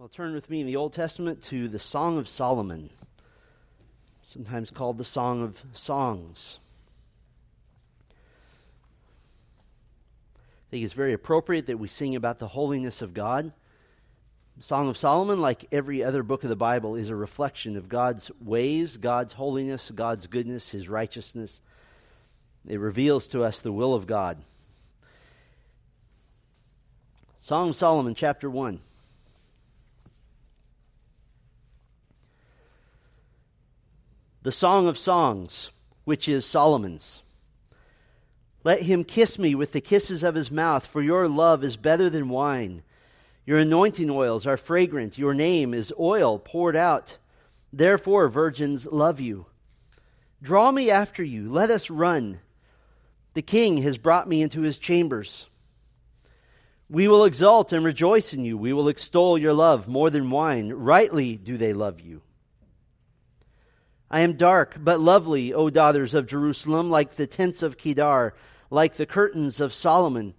Well, turn with me in the Old Testament to the Song of Solomon, sometimes called the Song of Songs. I think it's very appropriate that we sing about the holiness of God. Song of Solomon, like every other book of the Bible, is a reflection of God's ways, God's holiness, God's goodness, His righteousness. It reveals to us the will of God. Song of Solomon, chapter 1. The Song of Songs, which is Solomon's. Let him kiss me with the kisses of his mouth, for your love is better than wine. Your anointing oils are fragrant. Your name is oil poured out. Therefore, virgins love you. Draw me after you. Let us run. The king has brought me into his chambers. We will exult and rejoice in you. We will extol your love more than wine. Rightly do they love you. I am dark, but lovely, O daughters of Jerusalem, like the tents of Kedar, like the curtains of Solomon.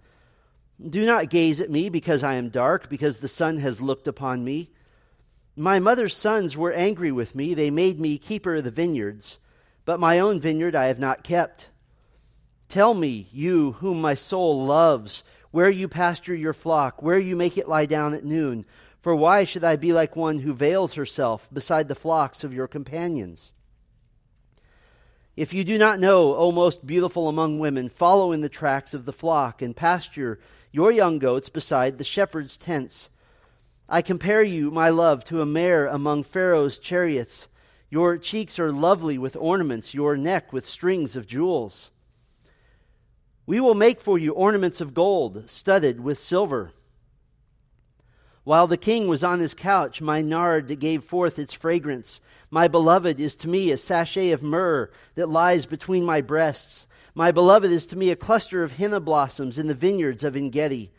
Do not gaze at me because I am dark, because the sun has looked upon me. My mother's sons were angry with me. They made me keeper of the vineyards, but my own vineyard I have not kept. Tell me, you whom my soul loves, where you pasture your flock, where you make it lie down at noon. For why should I be like one who veils herself beside the flocks of your companions? If you do not know, O most beautiful among women, follow in the tracks of the flock and pasture your young goats beside the shepherd's tents. I compare you, my love, to a mare among Pharaoh's chariots. Your cheeks are lovely with ornaments, your neck with strings of jewels. We will make for you ornaments of gold, studded with silver. While the king was on his couch, my nard gave forth its fragrance. My beloved is to me a sachet of myrrh that lies between my breasts. My beloved is to me a cluster of henna blossoms in the vineyards of Engedi.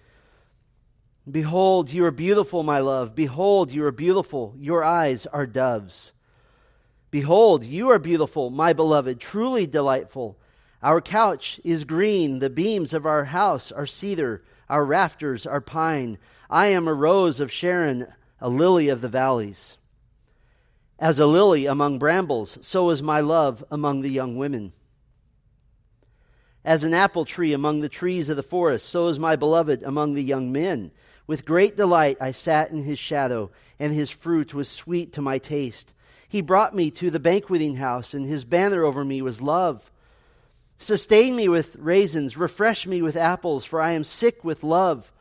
Behold, you are beautiful, my love. Behold, you are beautiful. Your eyes are doves. Behold, you are beautiful, my beloved, truly delightful. Our couch is green. The beams of our house are cedar. Our rafters are pine. I am a rose of Sharon, a lily of the valleys. As a lily among brambles, so is my love among the young women. As an apple tree among the trees of the forest, so is my beloved among the young men. With great delight I sat in his shadow, and his fruit was sweet to my taste. He brought me to the banqueting house, and his banner over me was love. Sustain me with raisins, refresh me with apples, for I am sick with love.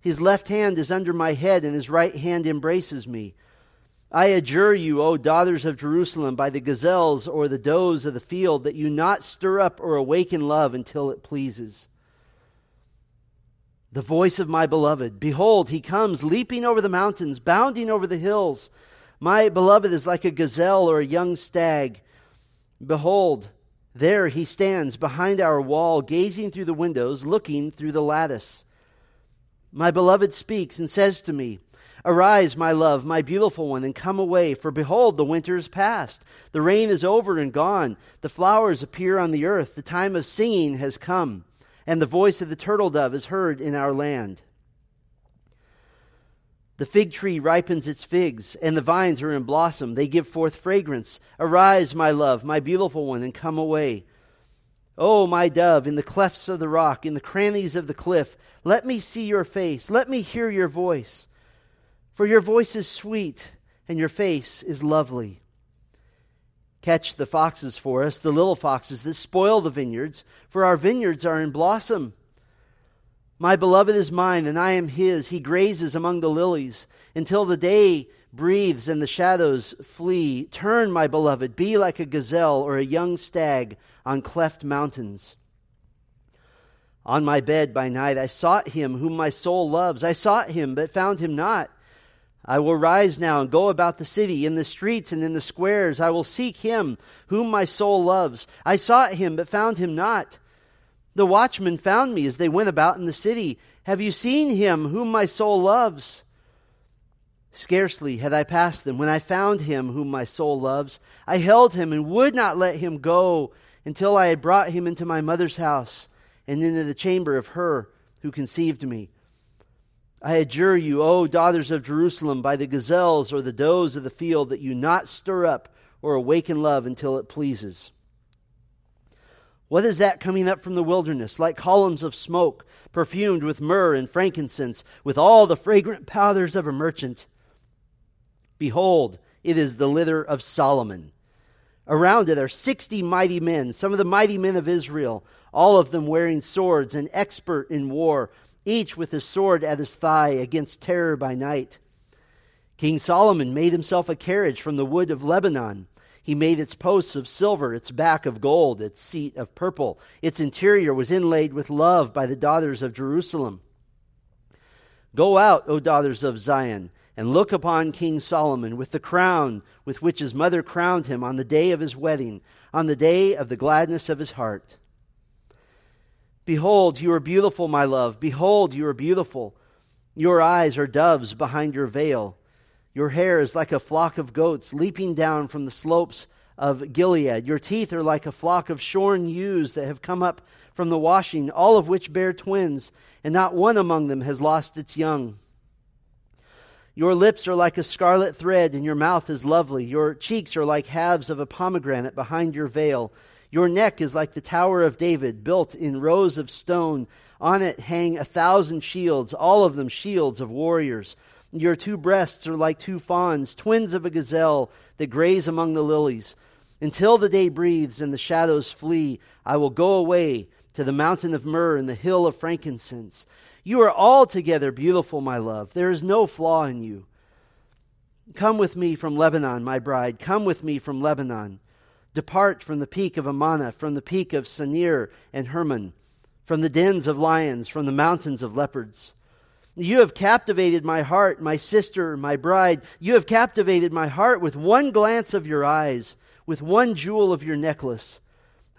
His left hand is under my head, and his right hand embraces me. I adjure you, O daughters of Jerusalem, by the gazelles or the does of the field, that you not stir up or awaken love until it pleases. The voice of my beloved, behold, he comes leaping over the mountains, bounding over the hills. My beloved is like a gazelle or a young stag. Behold, there he stands behind our wall, gazing through the windows, looking through the lattice. My beloved speaks and says to me, Arise, my love, my beautiful one, and come away, for behold, the winter is past. The rain is over and gone. The flowers appear on the earth. The time of singing has come, and the voice of the turtle dove is heard in our land. The fig tree ripens its figs, and the vines are in blossom. They give forth fragrance. Arise, my love, my beautiful one, and come away. O oh, my dove, in the clefts of the rock, in the crannies of the cliff, let me see your face, let me hear your voice. For your voice is sweet, and your face is lovely. Catch the foxes for us, the little foxes that spoil the vineyards, for our vineyards are in blossom. My beloved is mine, and I am his. He grazes among the lilies until the day breathes and the shadows flee. Turn, my beloved, be like a gazelle or a young stag on cleft mountains. On my bed by night I sought him whom my soul loves. I sought him, but found him not. I will rise now and go about the city, in the streets and in the squares. I will seek him whom my soul loves. I sought him, but found him not. The watchmen found me as they went about in the city. Have you seen him whom my soul loves? Scarcely had I passed them when I found him whom my soul loves. I held him and would not let him go until I had brought him into my mother's house and into the chamber of her who conceived me. I adjure you, O daughters of Jerusalem, by the gazelles or the does of the field, that you not stir up or awaken love until it pleases. What is that coming up from the wilderness, like columns of smoke, perfumed with myrrh and frankincense, with all the fragrant powders of a merchant? Behold, it is the litter of Solomon. Around it are sixty mighty men, some of the mighty men of Israel, all of them wearing swords and expert in war each with his sword at his thigh against terror by night. King Solomon made himself a carriage from the wood of Lebanon. He made its posts of silver, its back of gold, its seat of purple. Its interior was inlaid with love by the daughters of Jerusalem. Go out, O daughters of Zion, and look upon King Solomon with the crown with which his mother crowned him on the day of his wedding, on the day of the gladness of his heart. Behold, you are beautiful, my love. Behold, you are beautiful. Your eyes are doves behind your veil. Your hair is like a flock of goats leaping down from the slopes of Gilead. Your teeth are like a flock of shorn ewes that have come up from the washing, all of which bear twins, and not one among them has lost its young. Your lips are like a scarlet thread, and your mouth is lovely. Your cheeks are like halves of a pomegranate behind your veil. Your neck is like the Tower of David, built in rows of stone. On it hang a thousand shields, all of them shields of warriors. Your two breasts are like two fawns, twins of a gazelle that graze among the lilies. Until the day breathes and the shadows flee, I will go away to the mountain of myrrh and the hill of frankincense. You are altogether beautiful, my love. There is no flaw in you. Come with me from Lebanon, my bride. Come with me from Lebanon. Depart from the peak of Amana, from the peak of Senir and Hermon, from the dens of lions, from the mountains of leopards. You have captivated my heart, my sister, my bride. You have captivated my heart with one glance of your eyes, with one jewel of your necklace.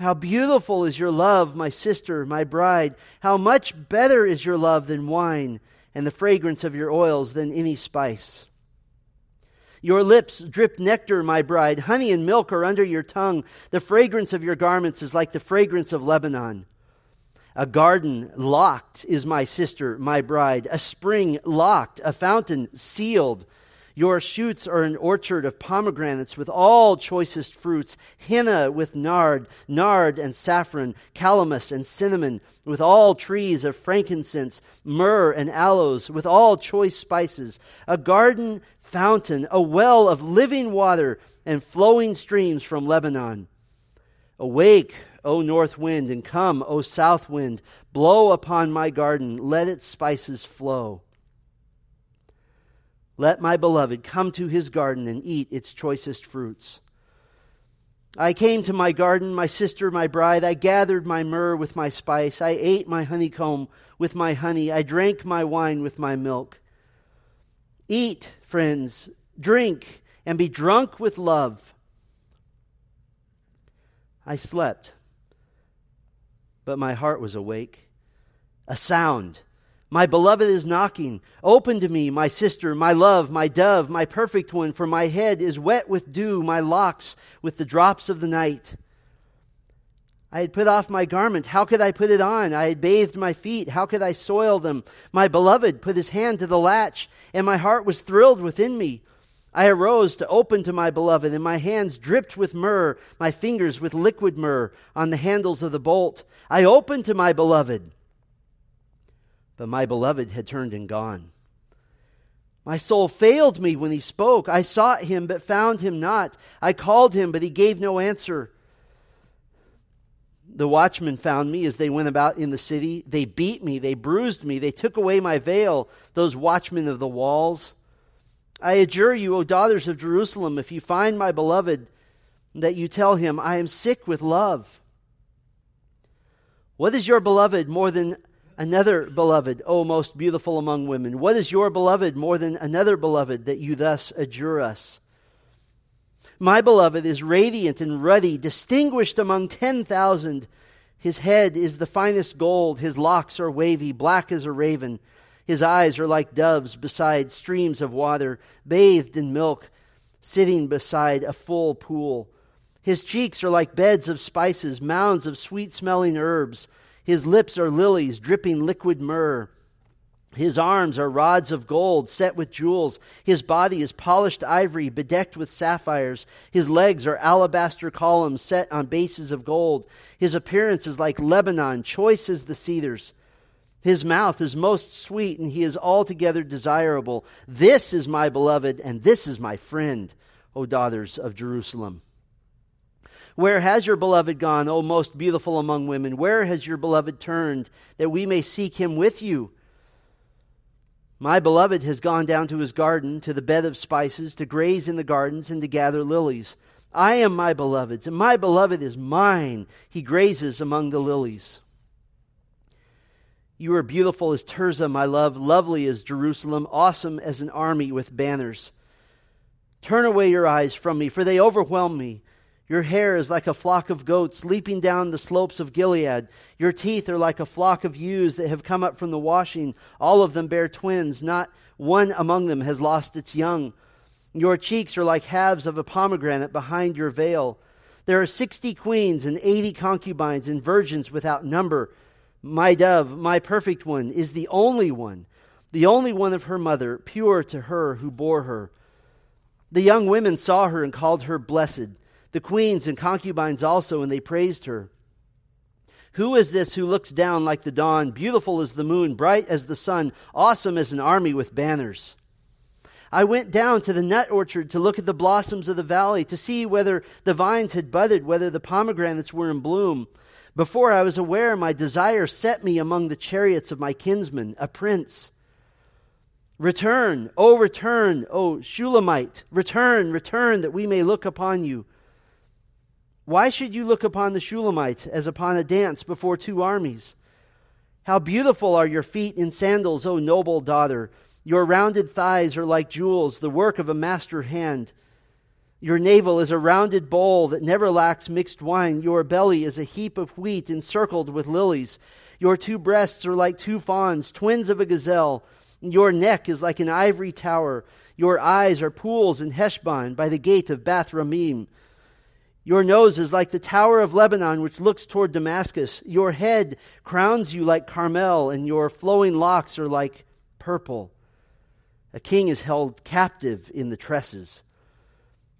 How beautiful is your love, my sister, my bride. How much better is your love than wine, and the fragrance of your oils than any spice. Your lips drip nectar, my bride. Honey and milk are under your tongue. The fragrance of your garments is like the fragrance of Lebanon. A garden locked is my sister, my bride. A spring locked, a fountain sealed. Your shoots are an orchard of pomegranates with all choicest fruits, henna with nard, nard and saffron, calamus and cinnamon, with all trees of frankincense, myrrh and aloes, with all choice spices, a garden fountain, a well of living water and flowing streams from Lebanon. Awake, O north wind, and come, O south wind, blow upon my garden, let its spices flow. Let my beloved come to his garden and eat its choicest fruits. I came to my garden, my sister, my bride. I gathered my myrrh with my spice. I ate my honeycomb with my honey. I drank my wine with my milk. Eat, friends, drink, and be drunk with love. I slept, but my heart was awake. A sound. My beloved is knocking. Open to me, my sister, my love, my dove, my perfect one, for my head is wet with dew, my locks with the drops of the night. I had put off my garment. How could I put it on? I had bathed my feet. How could I soil them? My beloved put his hand to the latch, and my heart was thrilled within me. I arose to open to my beloved, and my hands dripped with myrrh, my fingers with liquid myrrh on the handles of the bolt. I opened to my beloved, but my beloved had turned and gone. My soul failed me when he spoke. I sought him, but found him not. I called him, but he gave no answer. The watchmen found me as they went about in the city. They beat me, they bruised me, they took away my veil, those watchmen of the walls. I adjure you, O daughters of Jerusalem, if you find my beloved, that you tell him, I am sick with love. What is your beloved more than another beloved, O most beautiful among women? What is your beloved more than another beloved that you thus adjure us? My beloved is radiant and ruddy, distinguished among 10,000. His head is the finest gold. His locks are wavy, black as a raven. His eyes are like doves beside streams of water, bathed in milk, sitting beside a full pool. His cheeks are like beds of spices, mounds of sweet smelling herbs. His lips are lilies dripping liquid myrrh. His arms are rods of gold set with jewels. His body is polished ivory bedecked with sapphires. His legs are alabaster columns set on bases of gold. His appearance is like Lebanon, choice as the cedars. His mouth is most sweet, and he is altogether desirable. This is my beloved, and this is my friend, O daughters of Jerusalem. Where has your beloved gone, O most beautiful among women? Where has your beloved turned, that we may seek him with you? My beloved has gone down to his garden, to the bed of spices, to graze in the gardens, and to gather lilies. I am my beloved's, and my beloved is mine. He grazes among the lilies. You are beautiful as Tirzah, my love, lovely as Jerusalem, awesome as an army with banners. Turn away your eyes from me, for they overwhelm me. Your hair is like a flock of goats leaping down the slopes of Gilead. Your teeth are like a flock of ewes that have come up from the washing. All of them bear twins. Not one among them has lost its young. Your cheeks are like halves of a pomegranate behind your veil. There are sixty queens and eighty concubines and virgins without number. My dove, my perfect one, is the only one, the only one of her mother, pure to her who bore her. The young women saw her and called her blessed the queens and concubines also, and they praised her. Who is this who looks down like the dawn, beautiful as the moon, bright as the sun, awesome as an army with banners? I went down to the nut orchard to look at the blossoms of the valley, to see whether the vines had budded, whether the pomegranates were in bloom. Before I was aware, my desire set me among the chariots of my kinsman, a prince. Return, O return, O Shulamite, return, return, that we may look upon you. Why should you look upon the Shulamite as upon a dance before two armies? How beautiful are your feet in sandals, O noble daughter! Your rounded thighs are like jewels, the work of a master hand. Your navel is a rounded bowl that never lacks mixed wine. Your belly is a heap of wheat encircled with lilies. Your two breasts are like two fawns, twins of a gazelle. Your neck is like an ivory tower. Your eyes are pools in Heshbon by the gate of Bath Rabbim. Your nose is like the tower of Lebanon, which looks toward Damascus. Your head crowns you like Carmel, and your flowing locks are like purple. A king is held captive in the tresses.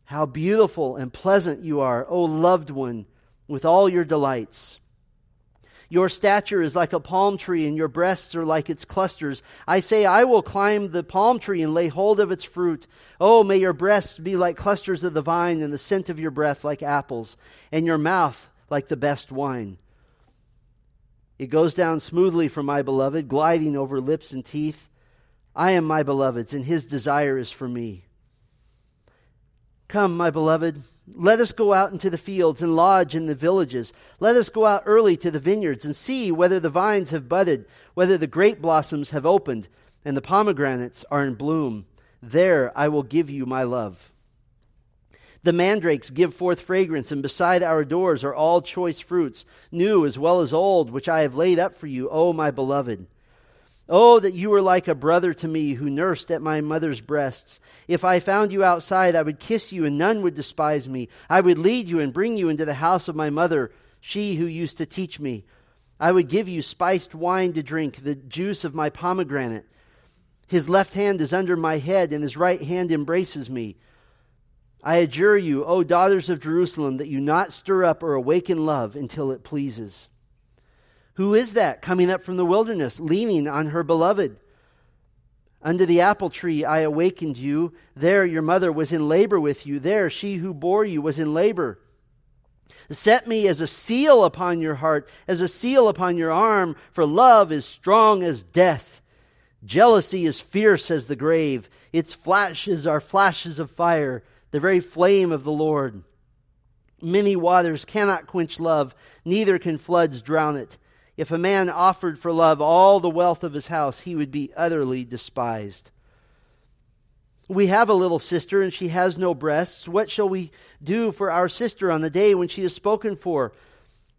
How beautiful and pleasant you are, O loved one, with all your delights. Your stature is like a palm tree, and your breasts are like its clusters. I say, I will climb the palm tree and lay hold of its fruit. Oh, may your breasts be like clusters of the vine, and the scent of your breath like apples, and your mouth like the best wine. It goes down smoothly for my beloved, gliding over lips and teeth. I am my beloved's, and his desire is for me. Come, my beloved, let us go out into the fields and lodge in the villages. Let us go out early to the vineyards and see whether the vines have budded, whether the grape blossoms have opened, and the pomegranates are in bloom. There I will give you my love. The mandrakes give forth fragrance, and beside our doors are all choice fruits, new as well as old, which I have laid up for you, O my beloved. Oh, that you were like a brother to me who nursed at my mother's breasts. If I found you outside, I would kiss you and none would despise me. I would lead you and bring you into the house of my mother, she who used to teach me. I would give you spiced wine to drink, the juice of my pomegranate. His left hand is under my head and his right hand embraces me. I adjure you, O daughters of Jerusalem, that you not stir up or awaken love until it pleases. Who is that coming up from the wilderness, leaning on her beloved? Under the apple tree I awakened you. There your mother was in labor with you. There she who bore you was in labor. Set me as a seal upon your heart, as a seal upon your arm, for love is strong as death. Jealousy is fierce as the grave. Its flashes are flashes of fire, the very flame of the Lord. Many waters cannot quench love, neither can floods drown it. If a man offered for love all the wealth of his house, he would be utterly despised. We have a little sister, and she has no breasts. What shall we do for our sister on the day when she is spoken for?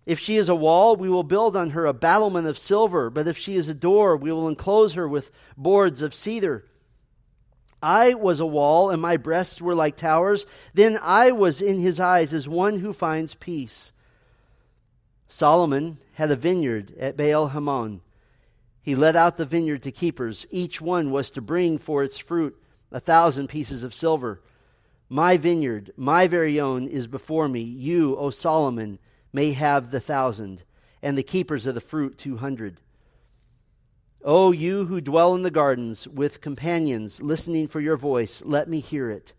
If she is a wall, we will build on her a battlement of silver, but if she is a door, we will enclose her with boards of cedar. I was a wall, and my breasts were like towers. Then I was in his eyes as one who finds peace. Solomon had a vineyard at Baal Hamon. He let out the vineyard to keepers. Each one was to bring for its fruit a thousand pieces of silver. My vineyard, my very own, is before me. You, O Solomon, may have the thousand, and the keepers of the fruit two hundred. O you who dwell in the gardens with companions, listening for your voice, let me hear it.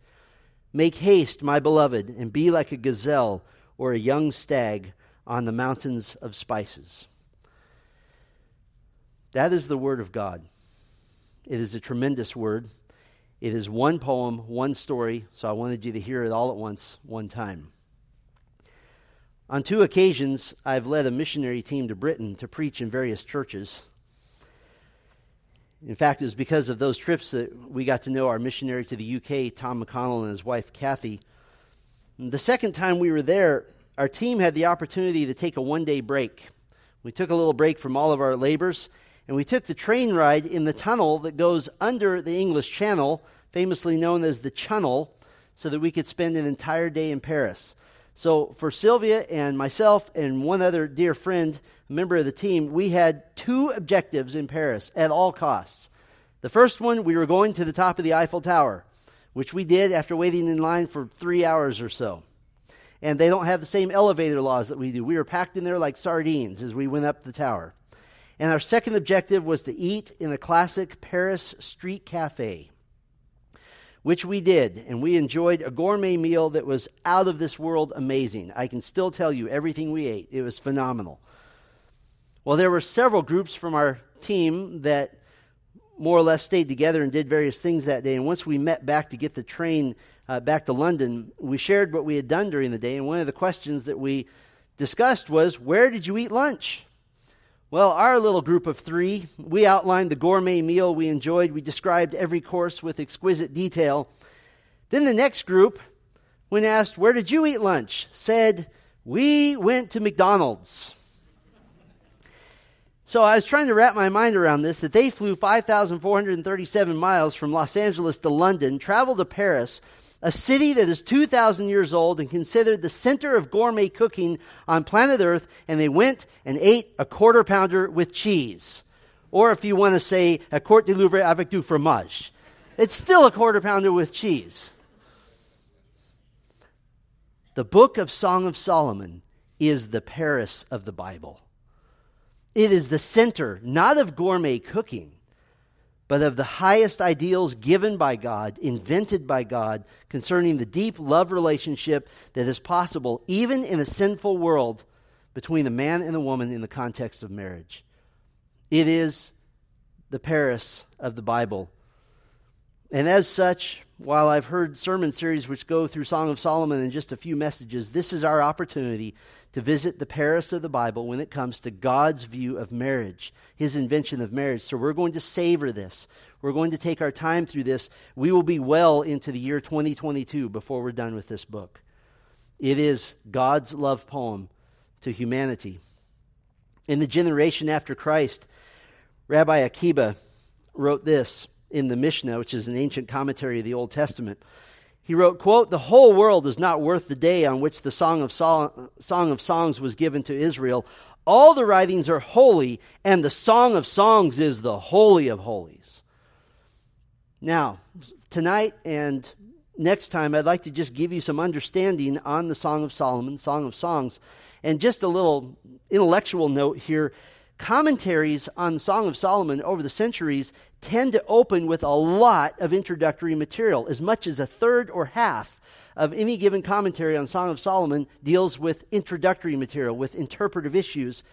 Make haste, my beloved, and be like a gazelle or a young stag on the mountains of spices. That is the word of God. It is a tremendous word. It is one poem, one story, so I wanted you to hear it all at once, one time. On two occasions, I've led a missionary team to Britain to preach in various churches. In fact, it was because of those trips that we got to know our missionary to the UK, Tom McConnell, and his wife, Kathy. The second time we were there, our team had the opportunity to take a one day break. We took a little break from all of our labors and we took the train ride in the tunnel that goes under the English Channel, famously known as the Chunnel, so that we could spend an entire day in Paris. So, for Sylvia and myself and one other dear friend, a member of the team, we had two objectives in Paris at all costs. The first one, we were going to the top of the Eiffel Tower, which we did after waiting in line for three hours or so. And they don't have the same elevator laws that we do. We were packed in there like sardines as we went up the tower. And our second objective was to eat in a classic Paris street cafe, which we did. And we enjoyed a gourmet meal that was out of this world amazing. I can still tell you everything we ate, it was phenomenal. Well, there were several groups from our team that more or less stayed together and did various things that day. And once we met back to get the train uh, back to London, we shared what we had done during the day. And one of the questions that we discussed was, Where did you eat lunch? Well, our little group of three, we outlined the gourmet meal we enjoyed. We described every course with exquisite detail. Then the next group, when asked, Where did you eat lunch? said, We went to McDonald's. So I was trying to wrap my mind around this that they flew 5,437 miles from Los Angeles to London, traveled to Paris, a city that is 2,000 years old and considered the center of gourmet cooking on planet Earth, and they went and ate a quarter pounder with cheese. Or if you want to say a quart de Louvre avec du fromage, it's still a quarter pounder with cheese. The book of Song of Solomon is the Paris of the Bible. It is the center, not of gourmet cooking, but of the highest ideals given by God, invented by God, concerning the deep love relationship that is possible, even in a sinful world, between a man and a woman in the context of marriage. It is the Paris of the Bible. And as such, while I've heard sermon series which go through Song of Solomon in just a few messages, this is our opportunity to visit the Paris of the Bible when it comes to God's view of marriage, his invention of marriage. So we're going to savor this. We're going to take our time through this. We will be well into the year 2022 before we're done with this book. It is God's love poem to humanity. In the generation after Christ, Rabbi Akiba wrote this in the Mishnah, which is an ancient commentary of the Old Testament. He wrote, quote, The whole world is not worth the day on which the Song of, Sol- Song of Songs was given to Israel. All the writings are holy, and the Song of Songs is the Holy of Holies. Now, tonight and next time, I'd like to just give you some understanding on the Song of Solomon, Song of Songs, and just a little intellectual note here commentaries on Song of Solomon over the centuries tend to open with a lot of introductory material. As much as a third or half of any given commentary on Song of Solomon deals with introductory material, with interpretive issues.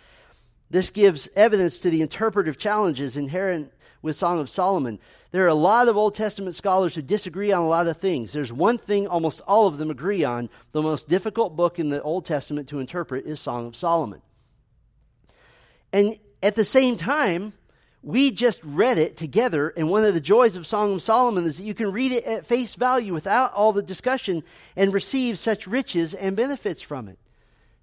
This gives evidence to the interpretive challenges inherent with Song of Solomon. There are a lot of Old Testament scholars who disagree on a lot of things. There's one thing almost all of them agree on. The most difficult book in the Old Testament to interpret is Song of Solomon. And at the same time, we just read it together, and one of the joys of Song of Solomon is that you can read it at face value without all the discussion and receive such riches and benefits from it.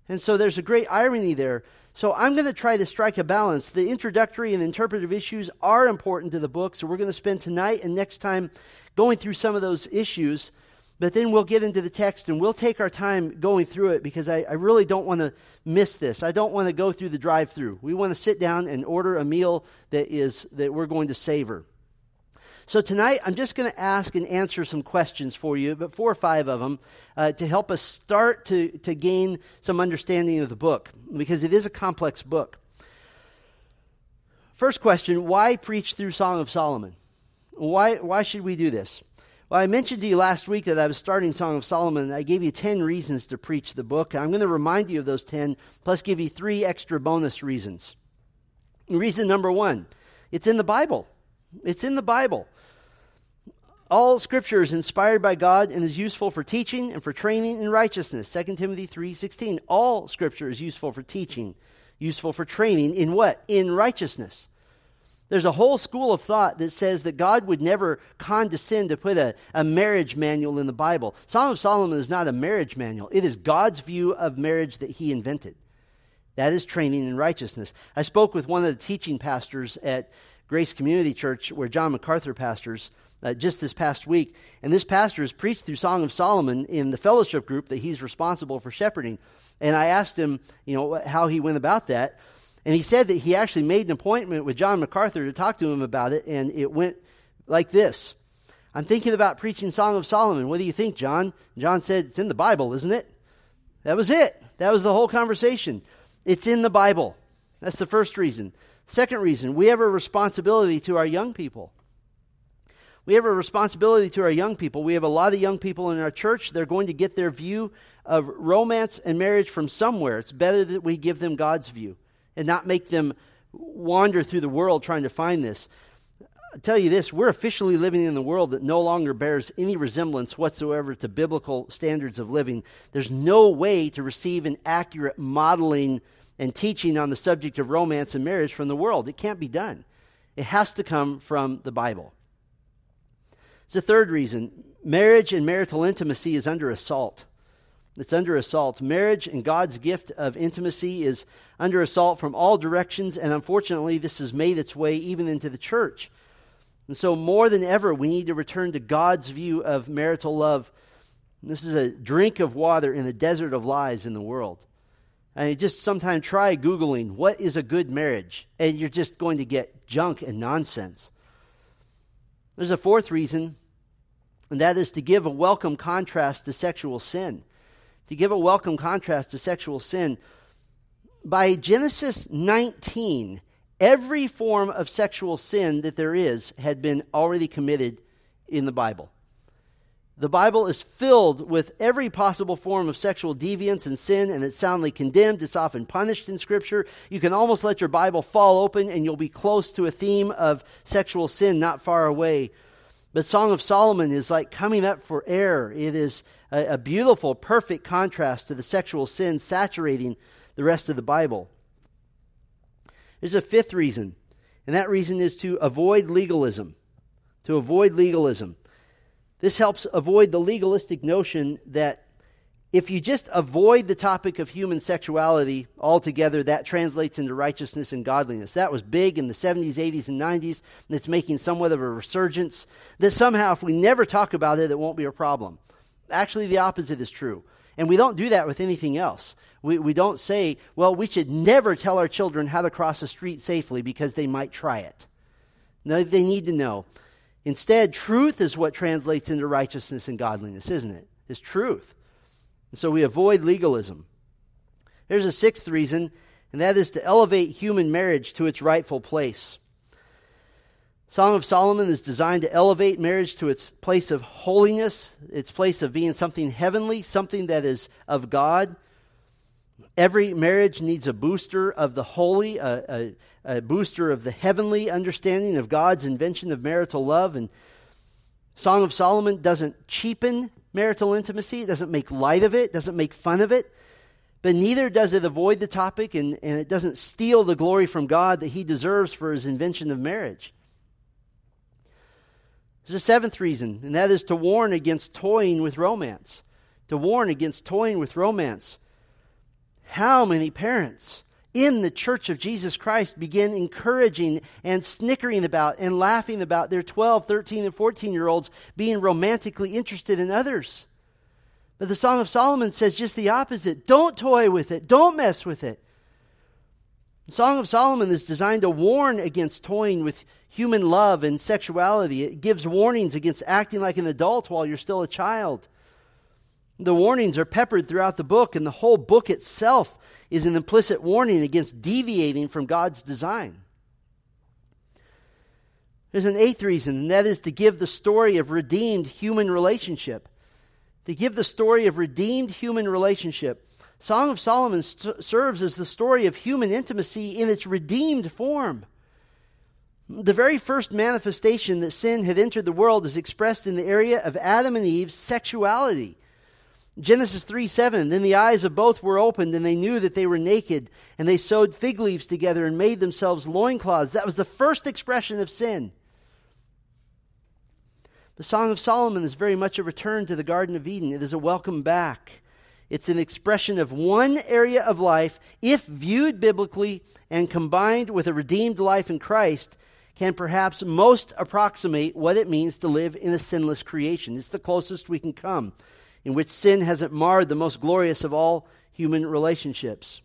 And so there's a great irony there. So I'm going to try to strike a balance. The introductory and interpretive issues are important to the book, so we're going to spend tonight and next time going through some of those issues. But then we'll get into the text and we'll take our time going through it because I, I really don't want to miss this. I don't want to go through the drive through. We want to sit down and order a meal that is that we're going to savor. So tonight, I'm just going to ask and answer some questions for you, but four or five of them, uh, to help us start to, to gain some understanding of the book, because it is a complex book. First question why preach through Song of Solomon? Why, why should we do this? Well, I mentioned to you last week that I was starting Song of Solomon. I gave you 10 reasons to preach the book. I'm going to remind you of those 10, plus give you three extra bonus reasons. Reason number one it's in the Bible. It's in the Bible. All scripture is inspired by God and is useful for teaching and for training in righteousness. 2 Timothy 3:16. All scripture is useful for teaching, useful for training in what? In righteousness. There's a whole school of thought that says that God would never condescend to put a, a marriage manual in the Bible. Song of Solomon is not a marriage manual, it is God's view of marriage that he invented. That is training in righteousness. I spoke with one of the teaching pastors at Grace Community Church, where John MacArthur pastors, uh, just this past week. And this pastor has preached through Song of Solomon in the fellowship group that he's responsible for shepherding. And I asked him, you know, how he went about that. And he said that he actually made an appointment with John MacArthur to talk to him about it, and it went like this. I'm thinking about preaching Song of Solomon. What do you think, John? John said, It's in the Bible, isn't it? That was it. That was the whole conversation. It's in the Bible. That's the first reason. Second reason, we have a responsibility to our young people. We have a responsibility to our young people. We have a lot of young people in our church. They're going to get their view of romance and marriage from somewhere. It's better that we give them God's view and not make them wander through the world trying to find this. I tell you this, we're officially living in a world that no longer bears any resemblance whatsoever to biblical standards of living. There's no way to receive an accurate modeling and teaching on the subject of romance and marriage from the world. It can't be done. It has to come from the Bible. It's the third reason marriage and marital intimacy is under assault. It's under assault. Marriage and God's gift of intimacy is under assault from all directions, and unfortunately, this has made its way even into the church. And so, more than ever, we need to return to God's view of marital love. This is a drink of water in the desert of lies in the world. And just sometimes try Googling, what is a good marriage? And you're just going to get junk and nonsense. There's a fourth reason, and that is to give a welcome contrast to sexual sin to give a welcome contrast to sexual sin. By Genesis 19, every form of sexual sin that there is had been already committed in the Bible. The Bible is filled with every possible form of sexual deviance and sin, and it's soundly condemned. It's often punished in Scripture. You can almost let your Bible fall open, and you'll be close to a theme of sexual sin not far away but Song of Solomon is like coming up for air. It is a, a beautiful, perfect contrast to the sexual sin saturating the rest of the Bible. There's a fifth reason, and that reason is to avoid legalism. To avoid legalism. This helps avoid the legalistic notion that if you just avoid the topic of human sexuality altogether, that translates into righteousness and godliness. That was big in the 70s, 80s, and 90s, and it's making somewhat of a resurgence. That somehow, if we never talk about it, it won't be a problem. Actually, the opposite is true. And we don't do that with anything else. We, we don't say, well, we should never tell our children how to cross the street safely because they might try it. No, they need to know. Instead, truth is what translates into righteousness and godliness, isn't it? It's truth. And so we avoid legalism. There's a sixth reason, and that is to elevate human marriage to its rightful place. Song of Solomon is designed to elevate marriage to its place of holiness, its place of being something heavenly, something that is of God. Every marriage needs a booster of the holy, a, a, a booster of the heavenly understanding of God's invention of marital love. And Song of Solomon doesn't cheapen marital intimacy. It doesn't make light of it, doesn't make fun of it. But neither does it avoid the topic and, and it doesn't steal the glory from God that he deserves for his invention of marriage. There's a seventh reason, and that is to warn against toying with romance. To warn against toying with romance. How many parents in the church of Jesus Christ begin encouraging and snickering about and laughing about their 12, 13, and 14 year olds being romantically interested in others. But the Song of Solomon says just the opposite. Don't toy with it. Don't mess with it. The Song of Solomon is designed to warn against toying with human love and sexuality. It gives warnings against acting like an adult while you're still a child. The warnings are peppered throughout the book, and the whole book itself is an implicit warning against deviating from God's design. There's an eighth reason, and that is to give the story of redeemed human relationship. To give the story of redeemed human relationship. Song of Solomon st- serves as the story of human intimacy in its redeemed form. The very first manifestation that sin had entered the world is expressed in the area of Adam and Eve's sexuality. Genesis 3 7. Then the eyes of both were opened, and they knew that they were naked, and they sewed fig leaves together and made themselves loincloths. That was the first expression of sin. The Song of Solomon is very much a return to the Garden of Eden. It is a welcome back. It's an expression of one area of life, if viewed biblically and combined with a redeemed life in Christ, can perhaps most approximate what it means to live in a sinless creation. It's the closest we can come in which sin hasn't marred the most glorious of all human relationships.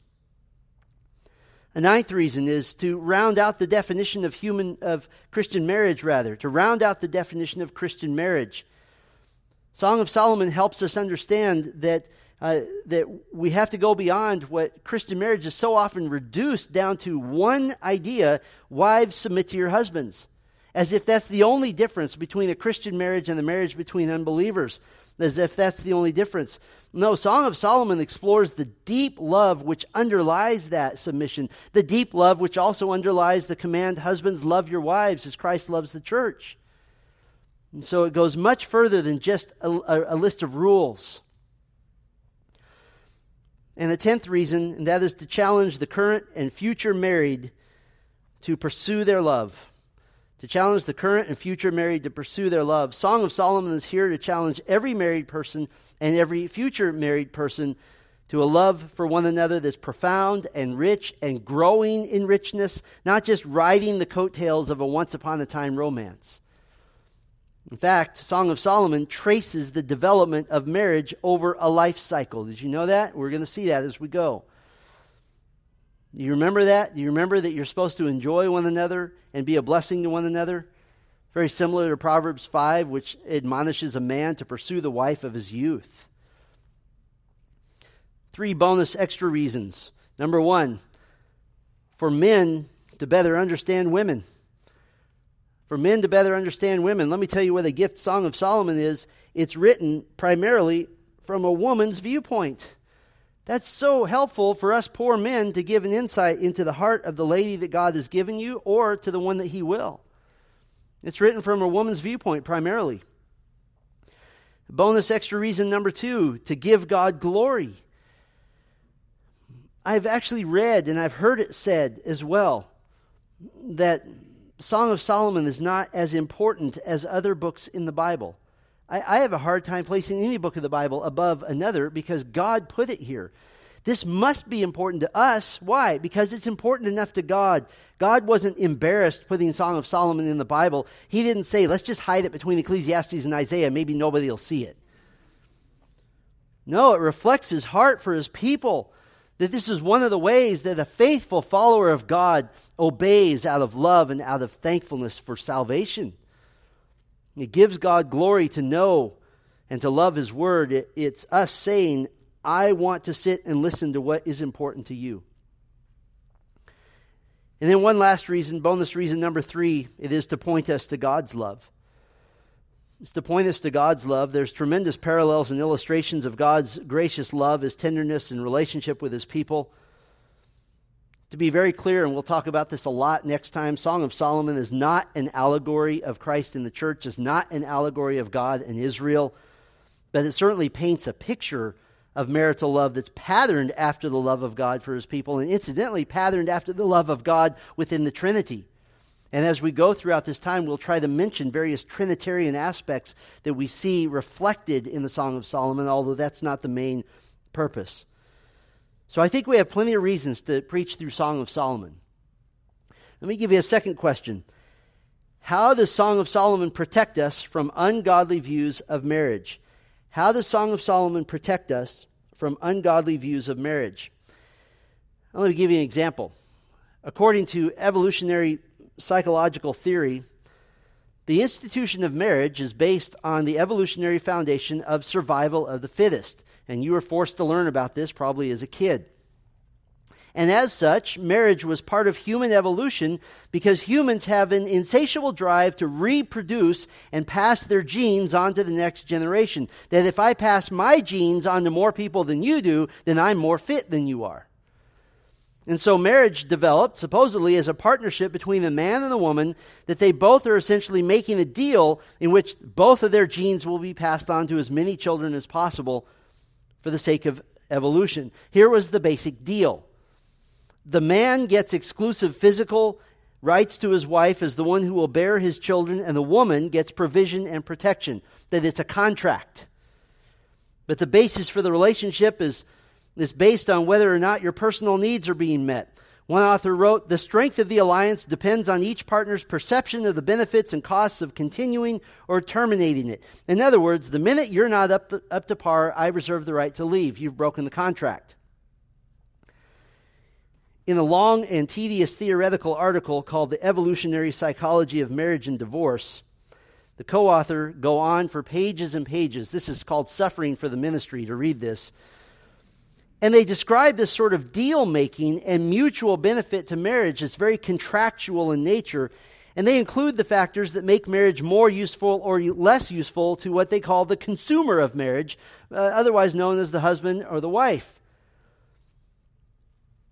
A ninth reason is to round out the definition of human of Christian marriage rather, to round out the definition of Christian marriage. Song of Solomon helps us understand that uh, that we have to go beyond what Christian marriage is so often reduced down to one idea wives submit to your husbands as if that's the only difference between a Christian marriage and the marriage between unbelievers as if that's the only difference. No, Song of Solomon explores the deep love which underlies that submission, the deep love which also underlies the command, Husbands, love your wives as Christ loves the church. And so it goes much further than just a, a, a list of rules. And the tenth reason, and that is to challenge the current and future married to pursue their love to challenge the current and future married to pursue their love. Song of Solomon is here to challenge every married person and every future married person to a love for one another that's profound and rich and growing in richness, not just riding the coattails of a once upon a time romance. In fact, Song of Solomon traces the development of marriage over a life cycle. Did you know that? We're going to see that as we go. Do you remember that? Do you remember that you're supposed to enjoy one another and be a blessing to one another? Very similar to Proverbs 5, which admonishes a man to pursue the wife of his youth. Three bonus extra reasons. Number one, for men to better understand women. For men to better understand women. Let me tell you what the gift Song of Solomon is. It's written primarily from a woman's viewpoint. That's so helpful for us poor men to give an insight into the heart of the lady that God has given you or to the one that He will. It's written from a woman's viewpoint primarily. Bonus extra reason number two to give God glory. I've actually read and I've heard it said as well that Song of Solomon is not as important as other books in the Bible. I, I have a hard time placing any book of the Bible above another because God put it here. This must be important to us. Why? Because it's important enough to God. God wasn't embarrassed putting Song of Solomon in the Bible. He didn't say, let's just hide it between Ecclesiastes and Isaiah. Maybe nobody will see it. No, it reflects his heart for his people. That this is one of the ways that a faithful follower of God obeys out of love and out of thankfulness for salvation. It gives God glory to know and to love His Word. It, it's us saying, I want to sit and listen to what is important to you. And then one last reason, bonus reason number three, it is to point us to God's love. It's to point us to God's love. There's tremendous parallels and illustrations of God's gracious love, His tenderness and relationship with His people. To be very clear, and we'll talk about this a lot next time, Song of Solomon is not an allegory of Christ in the church, is not an allegory of God and Israel, but it certainly paints a picture of marital love that's patterned after the love of God for his people, and incidentally, patterned after the love of God within the Trinity. And as we go throughout this time, we'll try to mention various Trinitarian aspects that we see reflected in the Song of Solomon, although that's not the main purpose. So I think we have plenty of reasons to preach through Song of Solomon. Let me give you a second question. How does Song of Solomon protect us from ungodly views of marriage? How does Song of Solomon protect us from ungodly views of marriage? Let me give you an example. According to evolutionary psychological theory, the institution of marriage is based on the evolutionary foundation of survival of the fittest and you were forced to learn about this probably as a kid. And as such, marriage was part of human evolution because humans have an insatiable drive to reproduce and pass their genes on to the next generation. That if I pass my genes on to more people than you do, then I'm more fit than you are. And so marriage developed supposedly as a partnership between the man and the woman that they both are essentially making a deal in which both of their genes will be passed on to as many children as possible for the sake of evolution. Here was the basic deal the man gets exclusive physical rights to his wife as the one who will bear his children, and the woman gets provision and protection. That it's a contract. But the basis for the relationship is, is based on whether or not your personal needs are being met. One author wrote, The strength of the alliance depends on each partner's perception of the benefits and costs of continuing or terminating it. In other words, the minute you're not up up to par, I reserve the right to leave. You've broken the contract. In a long and tedious theoretical article called The Evolutionary Psychology of Marriage and Divorce, the co author go on for pages and pages. This is called Suffering for the Ministry to read this and they describe this sort of deal making and mutual benefit to marriage as very contractual in nature. And they include the factors that make marriage more useful or less useful to what they call the consumer of marriage, uh, otherwise known as the husband or the wife.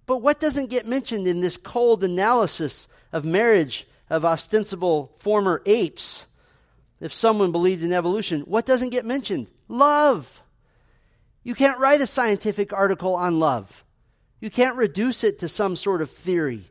But what doesn't get mentioned in this cold analysis of marriage of ostensible former apes, if someone believed in evolution, what doesn't get mentioned? Love. You can't write a scientific article on love. You can't reduce it to some sort of theory.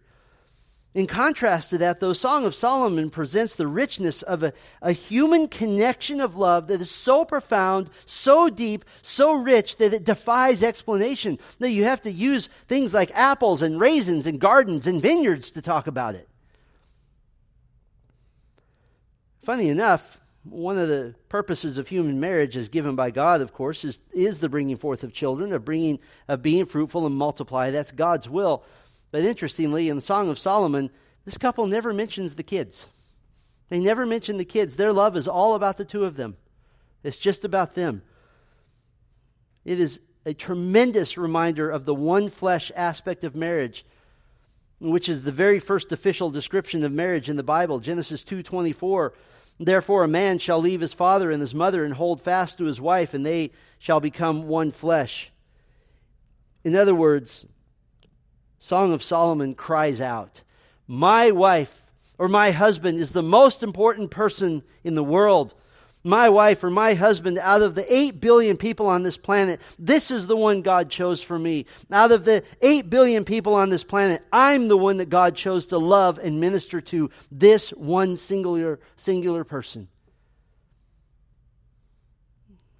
In contrast to that, though, Song of Solomon presents the richness of a, a human connection of love that is so profound, so deep, so rich that it defies explanation. That you have to use things like apples and raisins and gardens and vineyards to talk about it. Funny enough, one of the purposes of human marriage as given by God, of course, is, is the bringing forth of children, of bringing of being fruitful and multiply. That's God's will. But interestingly, in the Song of Solomon, this couple never mentions the kids. They never mention the kids. Their love is all about the two of them. It's just about them. It is a tremendous reminder of the one flesh aspect of marriage, which is the very first official description of marriage in the Bible. Genesis 2:24 Therefore, a man shall leave his father and his mother and hold fast to his wife, and they shall become one flesh. In other words, Song of Solomon cries out, My wife or my husband is the most important person in the world my wife or my husband out of the 8 billion people on this planet, this is the one God chose for me. Out of the 8 billion people on this planet, I'm the one that God chose to love and minister to this one singular, singular person.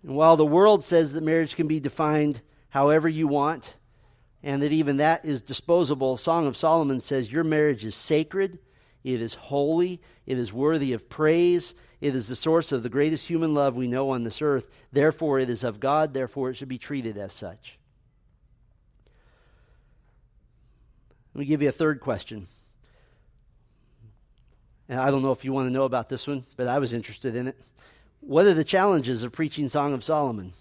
And while the world says that marriage can be defined however you want, and that even that is disposable, Song of Solomon says your marriage is sacred, it is holy, it is worthy of praise, it is the source of the greatest human love we know on this earth. Therefore, it is of God. Therefore, it should be treated as such. Let me give you a third question. And I don't know if you want to know about this one, but I was interested in it. What are the challenges of preaching Song of Solomon?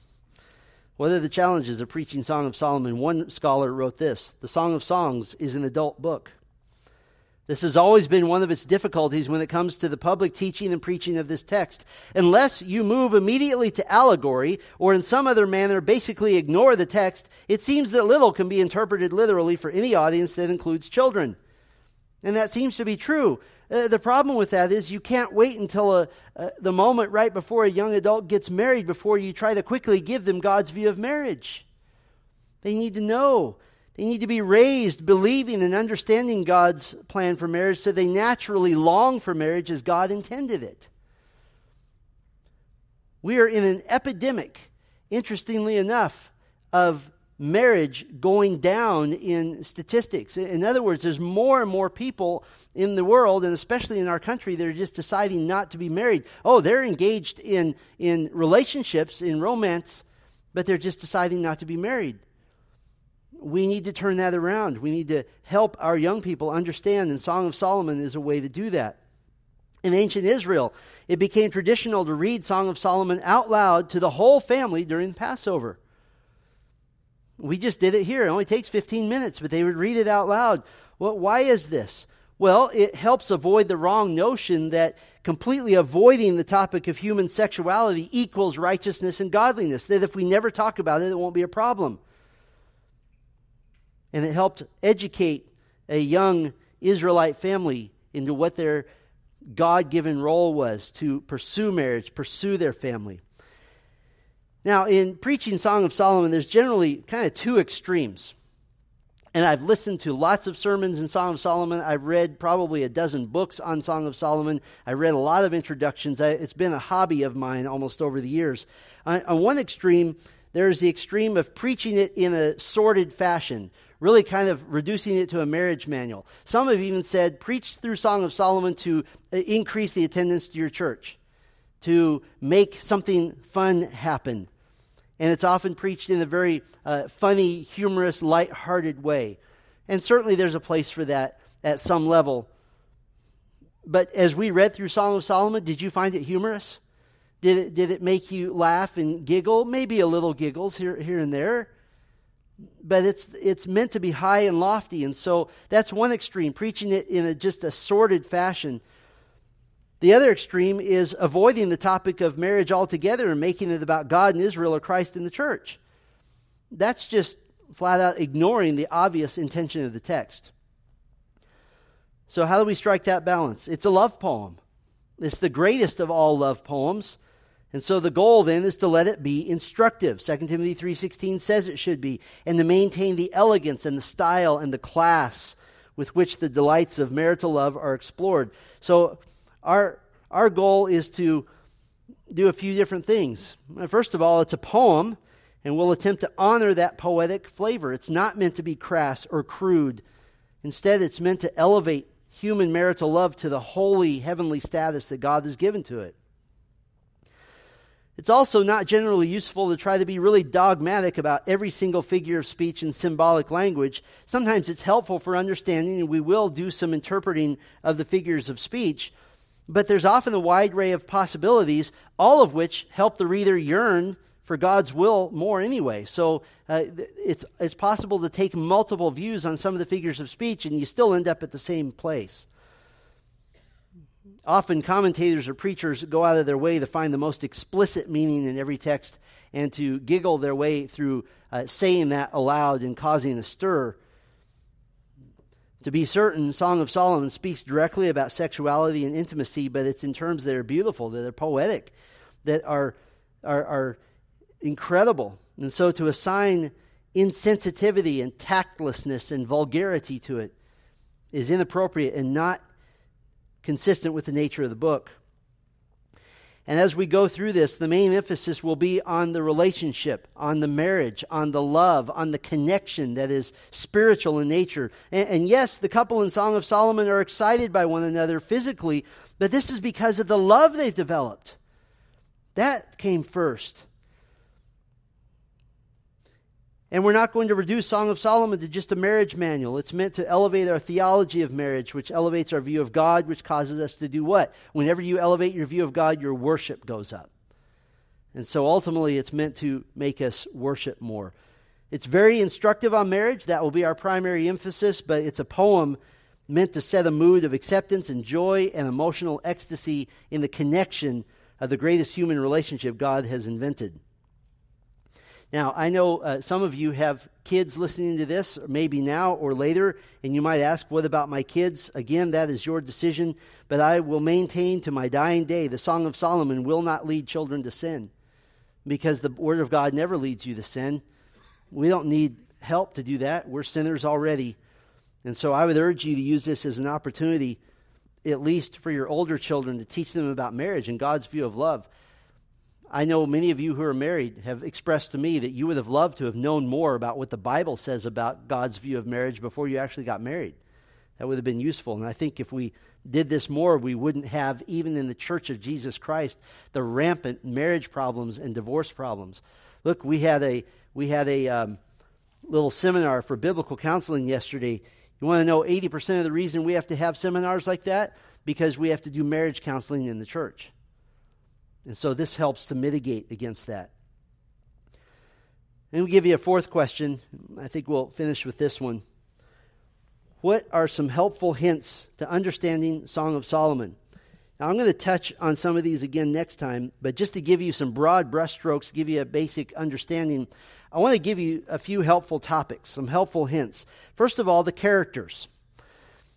What are the challenges of preaching Song of Solomon? One scholar wrote this The Song of Songs is an adult book. This has always been one of its difficulties when it comes to the public teaching and preaching of this text. Unless you move immediately to allegory or in some other manner basically ignore the text, it seems that little can be interpreted literally for any audience that includes children. And that seems to be true. Uh, the problem with that is you can't wait until a, uh, the moment right before a young adult gets married before you try to quickly give them God's view of marriage. They need to know they need to be raised believing and understanding God's plan for marriage so they naturally long for marriage as God intended it. We are in an epidemic, interestingly enough, of marriage going down in statistics. In other words, there's more and more people in the world, and especially in our country, that are just deciding not to be married. Oh, they're engaged in, in relationships, in romance, but they're just deciding not to be married. We need to turn that around. We need to help our young people understand, and Song of Solomon is a way to do that. In ancient Israel, it became traditional to read Song of Solomon out loud to the whole family during Passover. We just did it here. It only takes 15 minutes, but they would read it out loud. Well, why is this? Well, it helps avoid the wrong notion that completely avoiding the topic of human sexuality equals righteousness and godliness, that if we never talk about it, it won't be a problem. And it helped educate a young Israelite family into what their God given role was to pursue marriage, pursue their family. Now, in preaching Song of Solomon, there's generally kind of two extremes. And I've listened to lots of sermons in Song of Solomon. I've read probably a dozen books on Song of Solomon. I read a lot of introductions. it's been a hobby of mine almost over the years. On one extreme, there's the extreme of preaching it in a sordid fashion, really kind of reducing it to a marriage manual. Some have even said, preach through Song of Solomon to uh, increase the attendance to your church, to make something fun happen and it's often preached in a very uh, funny, humorous, light-hearted way. And certainly there's a place for that at some level. But as we read through Song of Solomon, did you find it humorous? Did it, did it make you laugh and giggle? Maybe a little giggles here, here and there. But it's, it's meant to be high and lofty. And so that's one extreme, preaching it in a, just a sordid fashion. The other extreme is avoiding the topic of marriage altogether and making it about God and Israel or Christ in the church. That's just flat out ignoring the obvious intention of the text. So, how do we strike that balance? It's a love poem. It's the greatest of all love poems. And so the goal then is to let it be instructive. 2 Timothy 3:16 says it should be, and to maintain the elegance and the style and the class with which the delights of marital love are explored. So our, our goal is to do a few different things. First of all, it's a poem, and we'll attempt to honor that poetic flavor. It's not meant to be crass or crude. Instead, it's meant to elevate human marital love to the holy heavenly status that God has given to it. It's also not generally useful to try to be really dogmatic about every single figure of speech and symbolic language. Sometimes it's helpful for understanding, and we will do some interpreting of the figures of speech. But there's often a wide array of possibilities, all of which help the reader yearn for God's will more anyway. So uh, it's, it's possible to take multiple views on some of the figures of speech, and you still end up at the same place. Often, commentators or preachers go out of their way to find the most explicit meaning in every text and to giggle their way through uh, saying that aloud and causing a stir. To be certain, Song of Solomon speaks directly about sexuality and intimacy, but it's in terms that are beautiful, that are poetic, that are, are, are incredible. And so to assign insensitivity and tactlessness and vulgarity to it is inappropriate and not consistent with the nature of the book. And as we go through this, the main emphasis will be on the relationship, on the marriage, on the love, on the connection that is spiritual in nature. And, and, yes, the couple in Song of Solomon are excited by one another physically, but this is because of the love they've developed. That came first. And we're not going to reduce Song of Solomon to just a marriage manual. It's meant to elevate our theology of marriage, which elevates our view of God, which causes us to do what? Whenever you elevate your view of God, your worship goes up. And so ultimately, it's meant to make us worship more. It's very instructive on marriage. That will be our primary emphasis, but it's a poem meant to set a mood of acceptance and joy and emotional ecstasy in the connection of the greatest human relationship God has invented. Now, I know uh, some of you have kids listening to this, maybe now or later, and you might ask, What about my kids? Again, that is your decision, but I will maintain to my dying day the Song of Solomon will not lead children to sin because the Word of God never leads you to sin. We don't need help to do that. We're sinners already. And so I would urge you to use this as an opportunity, at least for your older children, to teach them about marriage and God's view of love. I know many of you who are married have expressed to me that you would have loved to have known more about what the Bible says about God's view of marriage before you actually got married. That would have been useful. And I think if we did this more, we wouldn't have, even in the church of Jesus Christ, the rampant marriage problems and divorce problems. Look, we had a, we had a um, little seminar for biblical counseling yesterday. You want to know 80% of the reason we have to have seminars like that? Because we have to do marriage counseling in the church. And so this helps to mitigate against that. And we give you a fourth question. I think we'll finish with this one. What are some helpful hints to understanding Song of Solomon? Now, I'm going to touch on some of these again next time, but just to give you some broad brushstrokes, give you a basic understanding, I want to give you a few helpful topics, some helpful hints. First of all, the characters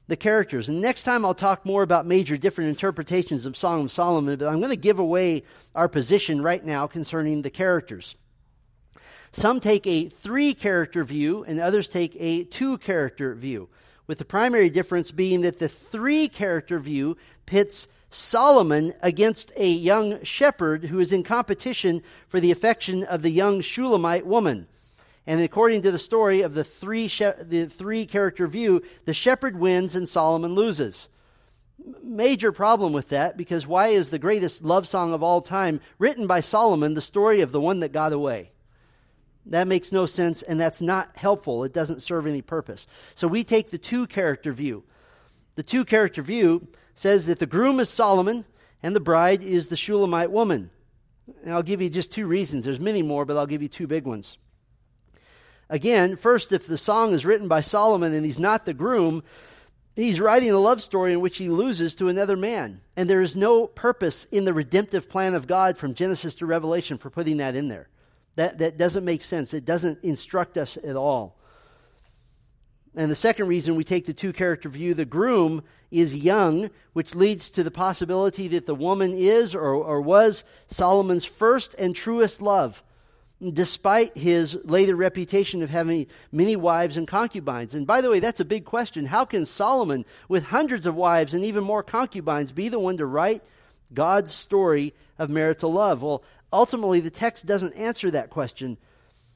the characters. And next time I'll talk more about major different interpretations of Song of Solomon, but I'm going to give away our position right now concerning the characters. Some take a three character view, and others take a two character view, with the primary difference being that the three character view pits Solomon against a young shepherd who is in competition for the affection of the young Shulamite woman. And according to the story of the three, she- the three character view, the shepherd wins and Solomon loses. Major problem with that because why is the greatest love song of all time written by Solomon the story of the one that got away? That makes no sense and that's not helpful. It doesn't serve any purpose. So we take the two character view. The two character view says that the groom is Solomon and the bride is the Shulamite woman. And I'll give you just two reasons. There's many more, but I'll give you two big ones. Again, first, if the song is written by Solomon and he's not the groom, he's writing a love story in which he loses to another man. And there is no purpose in the redemptive plan of God from Genesis to Revelation for putting that in there. That, that doesn't make sense. It doesn't instruct us at all. And the second reason we take the two character view the groom is young, which leads to the possibility that the woman is or, or was Solomon's first and truest love despite his later reputation of having many wives and concubines. And by the way, that's a big question. How can Solomon, with hundreds of wives and even more concubines, be the one to write God's story of marital love? Well, ultimately, the text doesn't answer that question.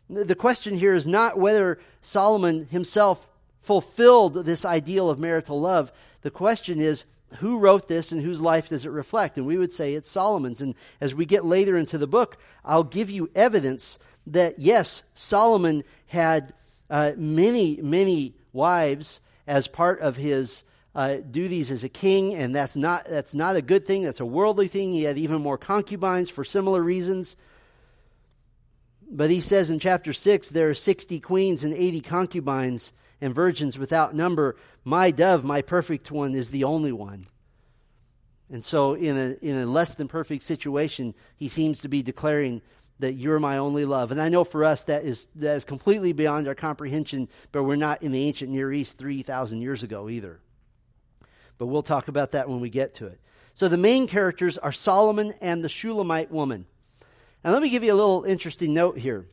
The question here is not whether Solomon himself fulfilled this ideal of marital love. The question is, who wrote this and whose life does it reflect? And we would say it's Solomon's. And as we get later into the book, I'll give you evidence that, yes, Solomon had uh, many, many wives as part of his uh, duties as a king, and that's not, that's not a good thing. That's a worldly thing. He had even more concubines for similar reasons. But he says in chapter 6 there are 60 queens and 80 concubines and virgins without number. My dove, my perfect one, is the only one. And so, in a, in a less than perfect situation, he seems to be declaring that you're my only love. And I know for us that is, that is completely beyond our comprehension, but we're not in the ancient Near East 3,000 years ago either. But we'll talk about that when we get to it. So the main characters are Solomon and the Shulamite woman. And let me give you a little interesting note here.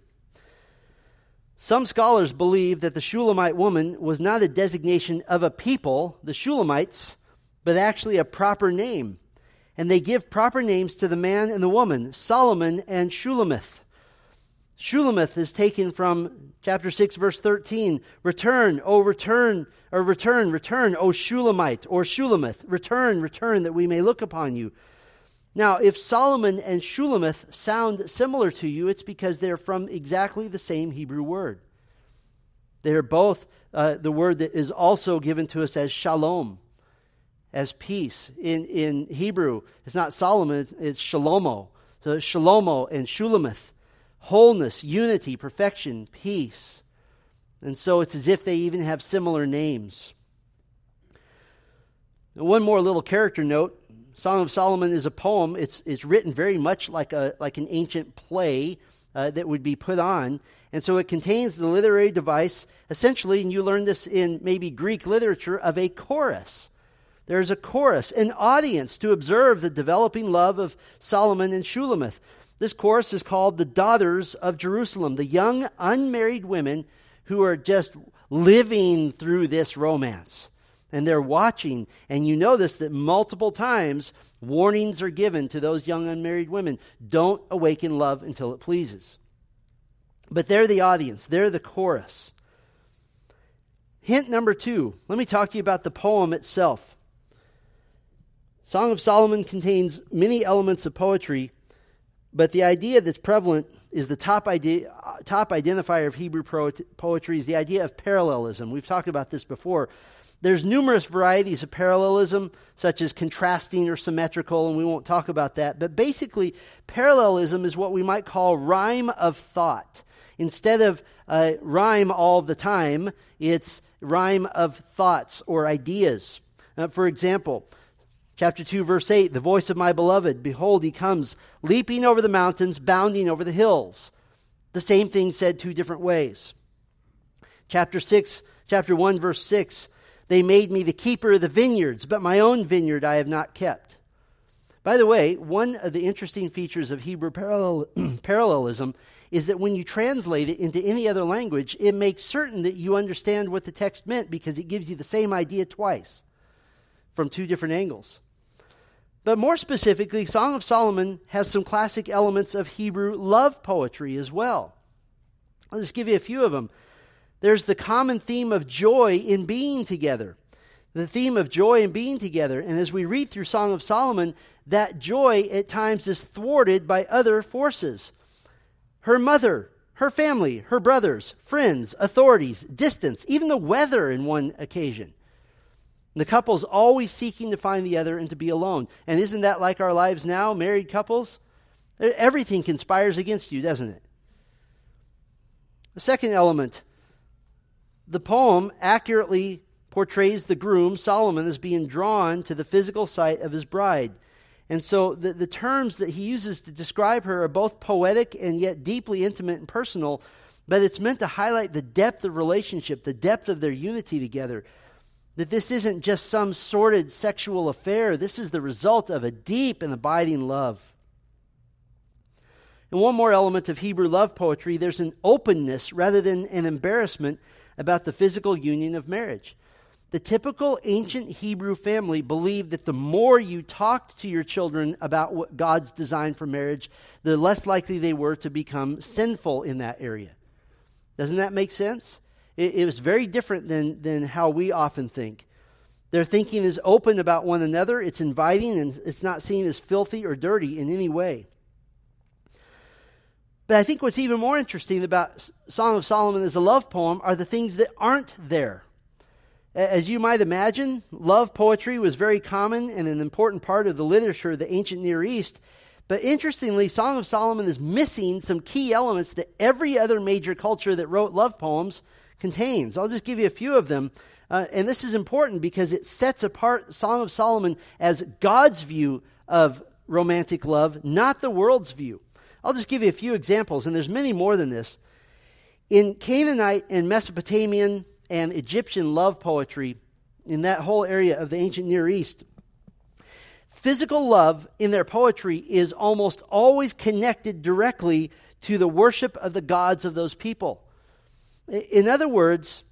Some scholars believe that the Shulamite woman was not a designation of a people, the Shulamites, but actually a proper name. And they give proper names to the man and the woman, Solomon and Shulamith. Shulamith is taken from chapter 6, verse 13. Return, O return, or return, return, O Shulamite, or Shulamith. Return, return, that we may look upon you. Now, if Solomon and Shulamith sound similar to you, it's because they're from exactly the same Hebrew word. They're both uh, the word that is also given to us as shalom, as peace. In, in Hebrew, it's not Solomon, it's, shalomo. So shalomo and shulamith, wholeness, unity, perfection, peace. And so it's as if they even have similar names. one more little character note Song of Solomon is a poem. It's, it's written very much like, a, like an ancient play uh, that would be put on. And so it contains the literary device, essentially, and you learn this in maybe Greek literature, of a chorus. There's a chorus, an audience to observe the developing love of Solomon and Shulamith. This chorus is called the Daughters of Jerusalem, the young unmarried women who are just living through this romance. And they're watching. And you notice that multiple times warnings are given to those young unmarried women don't awaken love until it pleases. But they're the audience, they're the chorus. Hint number two let me talk to you about the poem itself. Song of Solomon contains many elements of poetry, but the idea that's prevalent is the top, idea, top identifier of Hebrew poetry is the idea of parallelism. We've talked about this before. There's numerous varieties of parallelism, such as contrasting or symmetrical, and we won't talk about that. But basically, parallelism is what we might call rhyme of thought. Instead of uh, rhyme all the time, it's rhyme of thoughts or ideas. Uh, for example, chapter 2, verse 8 The voice of my beloved, behold, he comes, leaping over the mountains, bounding over the hills. The same thing said two different ways. Chapter 6, chapter 1, verse 6 they made me the keeper of the vineyards, but my own vineyard I have not kept. By the way, one of the interesting features of Hebrew parallel, parallelism is that when you translate it into any other language, it makes certain that you understand what the text meant because it gives you the same idea twice from two different angles. But more specifically, Song of Solomon has some classic elements of Hebrew love poetry as well. I'll just give you a few of them. There's the common theme of joy in being together. The theme of joy in being together. And as we read through Song of Solomon, that joy at times is thwarted by other forces. Her mother, her family, her brothers, friends, authorities, distance, even the weather in one occasion. The couple's always seeking to find the other and to be alone. And isn't that like our lives now, married couples? Everything conspires against you, doesn't it? The second element the poem accurately portrays the groom, Solomon, as being drawn to the physical sight of his bride. And so the, the terms that he uses to describe her are both poetic and yet deeply intimate and personal, but it's meant to highlight the depth of relationship, the depth of their unity together. That this isn't just some sordid sexual affair, this is the result of a deep and abiding love. And one more element of Hebrew love poetry there's an openness rather than an embarrassment about the physical union of marriage. The typical ancient Hebrew family believed that the more you talked to your children about what God's design for marriage, the less likely they were to become sinful in that area. Doesn't that make sense? It, it was very different than, than how we often think. Their thinking is open about one another, it's inviting, and it's not seen as filthy or dirty in any way. But I think what's even more interesting about Song of Solomon as a love poem are the things that aren't there. As you might imagine, love poetry was very common and an important part of the literature of the ancient Near East. But interestingly, Song of Solomon is missing some key elements that every other major culture that wrote love poems contains. I'll just give you a few of them. Uh, and this is important because it sets apart Song of Solomon as God's view of romantic love, not the world's view. I'll just give you a few examples, and there's many more than this. In Canaanite and Mesopotamian and Egyptian love poetry, in that whole area of the ancient Near East, physical love in their poetry is almost always connected directly to the worship of the gods of those people. In other words,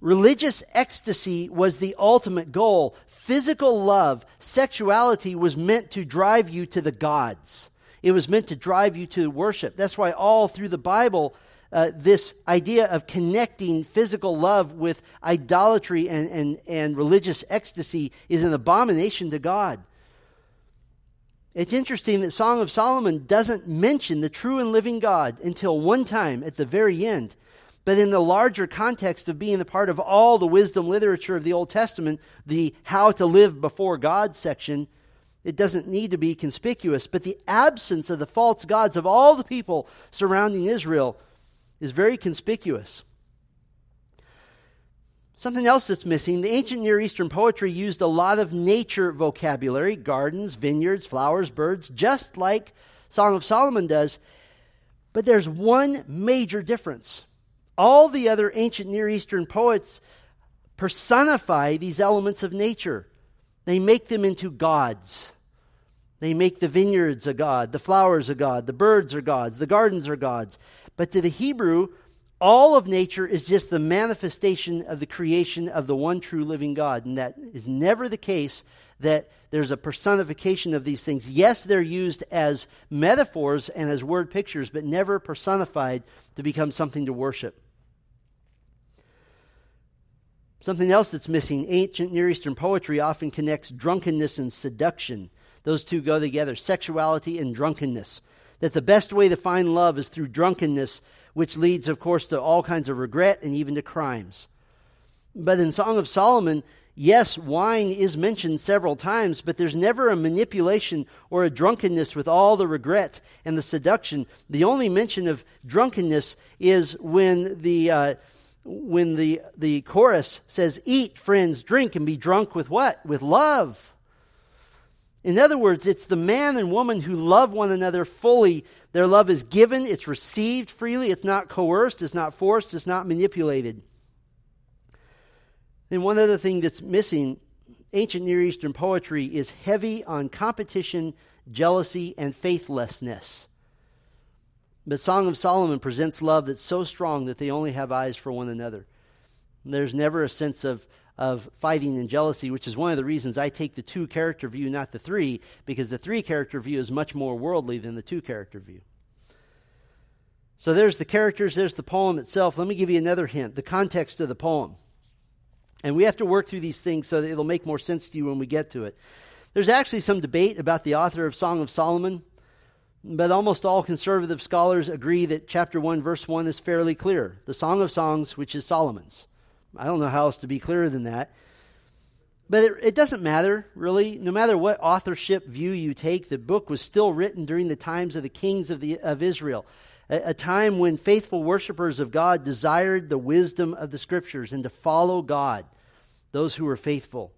religious ecstasy was the ultimate goal. Physical love, sexuality was meant to drive you to the gods. It was meant to drive you to worship. That's why all through the Bible, uh, this idea of connecting physical love with idolatry and, and, and religious ecstasy is an abomination to God. It's interesting that Song of Solomon doesn't mention the true and living God until one time at the very end. But in the larger context of being a part of all the wisdom literature of the Old Testament, the how to live before God section, it doesn't need to be conspicuous, but the absence of the false gods of all the people surrounding Israel is very conspicuous. Something else that's missing the ancient Near Eastern poetry used a lot of nature vocabulary gardens, vineyards, flowers, birds, just like Song of Solomon does. But there's one major difference. All the other ancient Near Eastern poets personify these elements of nature, they make them into gods. They make the vineyards a god, the flowers a god, the birds are gods, the gardens are gods. But to the Hebrew, all of nature is just the manifestation of the creation of the one true living God. And that is never the case that there's a personification of these things. Yes, they're used as metaphors and as word pictures, but never personified to become something to worship. Something else that's missing ancient Near Eastern poetry often connects drunkenness and seduction. Those two go together sexuality and drunkenness. That the best way to find love is through drunkenness, which leads, of course, to all kinds of regret and even to crimes. But in Song of Solomon, yes, wine is mentioned several times, but there's never a manipulation or a drunkenness with all the regret and the seduction. The only mention of drunkenness is when the. Uh, when the, the chorus says, Eat, friends, drink, and be drunk with what? With love. In other words, it's the man and woman who love one another fully. Their love is given, it's received freely, it's not coerced, it's not forced, it's not manipulated. Then, one other thing that's missing ancient Near Eastern poetry is heavy on competition, jealousy, and faithlessness. But Song of Solomon presents love that's so strong that they only have eyes for one another. There's never a sense of, of fighting and jealousy, which is one of the reasons I take the two character view, not the three, because the three character view is much more worldly than the two character view. So there's the characters, there's the poem itself. Let me give you another hint the context of the poem. And we have to work through these things so that it'll make more sense to you when we get to it. There's actually some debate about the author of Song of Solomon. But almost all conservative scholars agree that chapter 1, verse 1 is fairly clear. The Song of Songs, which is Solomon's. I don't know how else to be clearer than that. But it, it, doesn't matter, really. No matter what authorship view you take, the book was still written during the times of the kings of, the, of Israel, a, a time when faithful worshippers of God desired the wisdom of the scriptures and to follow God, those who were faithful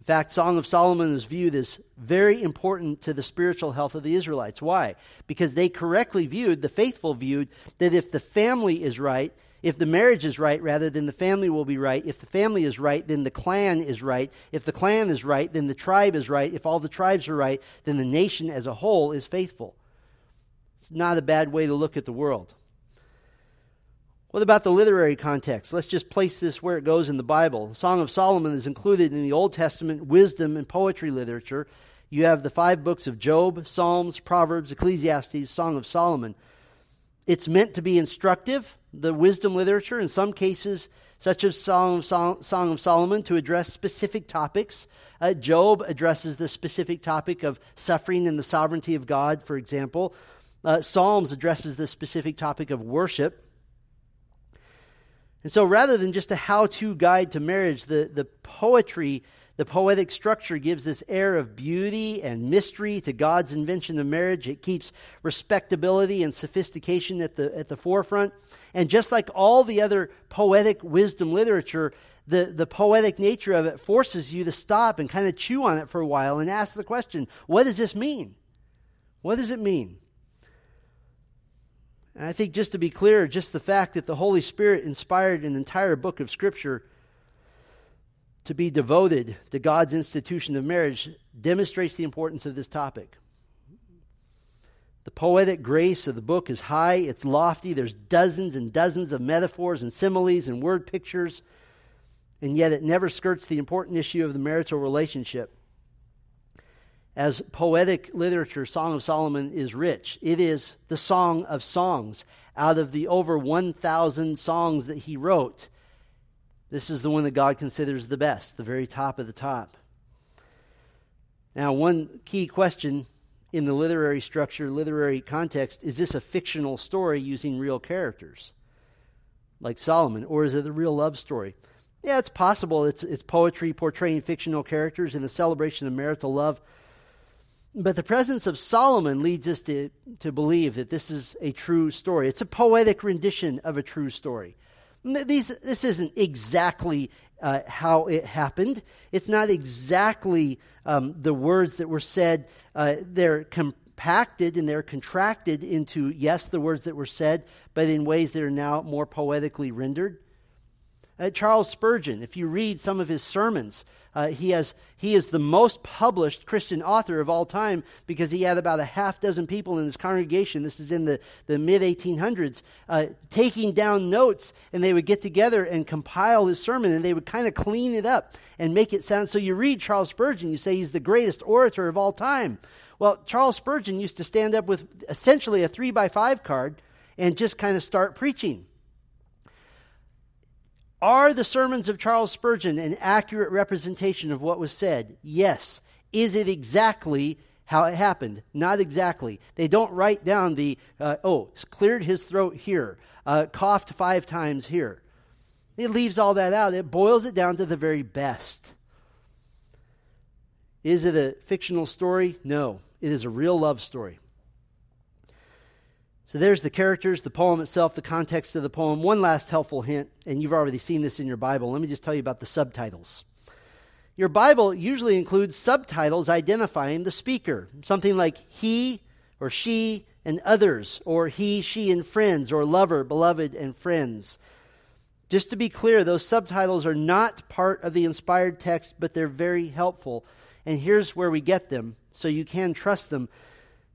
In fact, Song of Solomon is viewed as very important to the spiritual health of the Israelites. Why? Because they correctly viewed, the faithful viewed, that if the family is right, if the marriage is right, rather, then the family will be right. If the family is right, then the clan is right. If the clan is right, then the tribe is right. If all the tribes are right, then the nation as a whole is faithful. It's not a bad way to look at the world. What about the literary context? Let's just place this where it goes in the Bible. The Song of Solomon is included in the Old Testament wisdom and poetry literature. You have the five books of Job, Psalms, Proverbs, Ecclesiastes, Song of Solomon. It's meant to be instructive, the wisdom literature, in some cases, such as Song of, Solomon, to address specific topics. Uh, Job addresses the specific topic of suffering and the sovereignty of God, for example. Uh, Psalms addresses the specific topic of worship. And so rather than just a how to guide to marriage, the, the poetry, the poetic structure gives this air of beauty and mystery to God's invention of marriage. It keeps respectability and sophistication at the, at the forefront. And just like all the other poetic wisdom literature, the, the poetic nature of it forces you to stop and kind of chew on it for a while and ask the question what does this mean? What does it mean? And I think just to be clear, just the fact that the Holy Spirit inspired an entire book of Scripture to be devoted to God's institution of marriage demonstrates the importance of this topic. The poetic grace of the book is high, it's lofty, there's dozens and dozens of metaphors and similes and word pictures, and yet it never skirts the important issue of the marital relationship as poetic literature, Song of Solomon is rich. It is the song of songs. Out of the over 1,000 songs that he wrote, this is the one that God considers the best, the very top of the top. Now, one key question in the literary structure, literary context is this a fictional story using real characters, like Solomon, or is it a real love story? Yeah, it's possible. It's, it's poetry portraying fictional characters in the celebration of marital love but the presence of Solomon leads us to, to believe that this is a true story. It's a poetic rendition of a true story. These, this isn't exactly uh, how it happened. It's not exactly um, the words that were said. Uh, they're compacted and they're contracted into, yes, the words that were said, but in ways that are now more poetically rendered. Uh, Charles Spurgeon. If you read some of his sermons, uh, he, has, he is the most published Christian author of all time because he had about a half dozen people in his congregation. This is in the, the mid 1800s, uh, taking down notes, and they would get together and compile his sermon, and they would kind of clean it up and make it sound. So you read Charles Spurgeon, you say he's the greatest orator of all time. Well, Charles Spurgeon used to stand up with essentially a three by five card and just kind of start preaching. Are the sermons of Charles Spurgeon an accurate representation of what was said? Yes. Is it exactly how it happened? Not exactly. They don't write down the, uh, oh, cleared his throat here, uh, coughed five times here. It leaves all that out. It boils it down to the very best. Is it a fictional story? No. It is a real love story. So there's the characters, the poem itself, the context of the poem. One last helpful hint, and you've already seen this in your Bible. Let me just tell you about the subtitles. Your Bible usually includes subtitles identifying the speaker, something like he or she and others, or he, she, and friends, or lover, beloved, and friends. Just to be clear, those subtitles are not part of the inspired text, but they're very helpful. And here's where we get them, so you can trust them.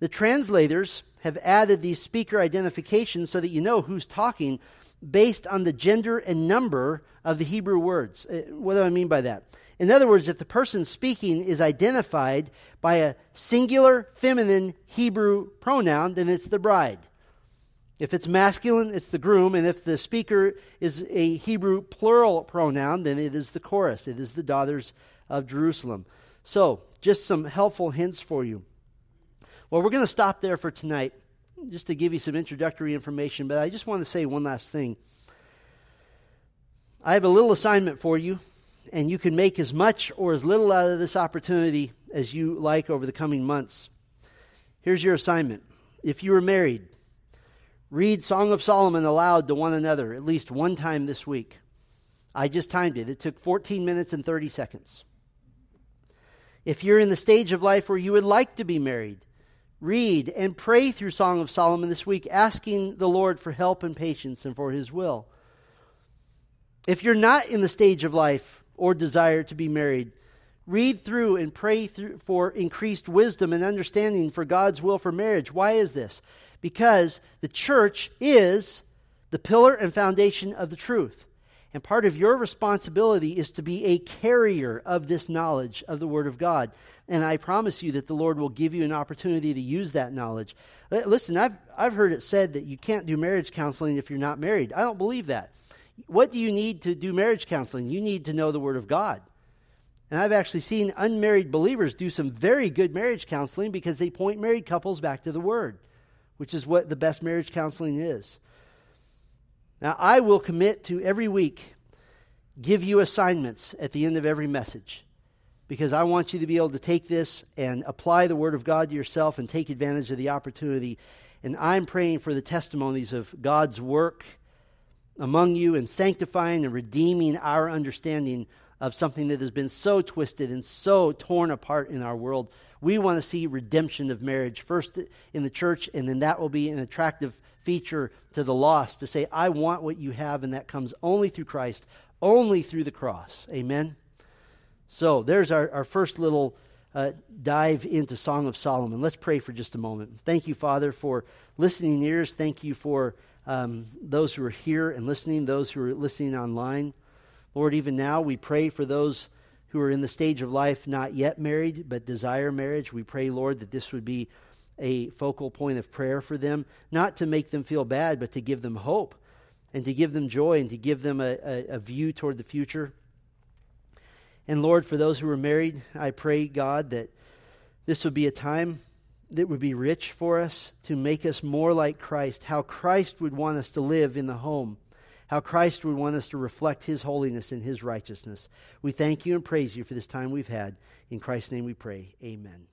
The translators have added these speaker identifications so that you know who's talking based on the gender and number of the Hebrew words. Uh, what do I mean by that? In other words, if the person speaking is identified by a singular feminine Hebrew pronoun, then it's the bride. If it's masculine, it's the groom, and if the speaker is a Hebrew plural pronoun, then it is the chorus. It is the daughters of Jerusalem. So, just some helpful hints for you. Well, we're going to stop there for tonight, just to give you some introductory information, but I just want to say one last thing. I have a little assignment for you, and you can make as much or as little out of this opportunity as you like over the coming months. Here's your assignment. If you are married, read Song of Solomon aloud to one another at least one time this week. I just timed it. It took 14 minutes and 30 seconds. If you're in the stage of life where you would like to be married, read and pray through Song of Solomon this week, asking the Lord for help and patience and for his will. If you're not in the stage of life or desire to be married, read through and pray through for increased wisdom and understanding for God's will for marriage. Why is this? Because the church is the pillar and foundation of the truth. And part of your responsibility is to be a carrier of this knowledge of the Word of God. And I promise you that the Lord will give you an opportunity to use that knowledge. Uh, listen, I've, I've heard it said that you can't do marriage counseling if you're not married. I don't believe that. What do you need to do marriage counseling? You need to know the Word of God. And I've actually seen unmarried believers do some very good marriage counseling because they point married couples back to the Word, which is what the best marriage counseling is. Now, I will commit to every week give you assignments at the end of every message because I want you to be able to take this and apply the Word of God to yourself and take advantage of the opportunity. And I'm praying for the testimonies of God's work among you and sanctifying and redeeming our understanding of something that has been so twisted and so torn apart in our world. We want to see redemption of marriage first in the church, and then that will be an attractive feature to the lost to say, I want what you have, and that comes only through Christ, only through the cross. Amen? So there's our, our first little uh, dive into Song of Solomon. Let's pray for just a moment. Thank you, Father, for listening ears. Thank you for um, those who are here and listening, those who are listening online. Lord, even now we pray for those who are in the stage of life not yet married but desire marriage. We pray, Lord, that this would be a focal point of prayer for them, not to make them feel bad, but to give them hope and to give them joy and to give them a, a, a view toward the future. And Lord, for those who are married, I pray, God, that this would be a time that would be rich for us to make us more like Christ, how Christ would want us to live in the home, how Christ would want us to reflect his holiness and his righteousness. We thank you and praise you for this time we've had. In Christ's name we pray. Amen.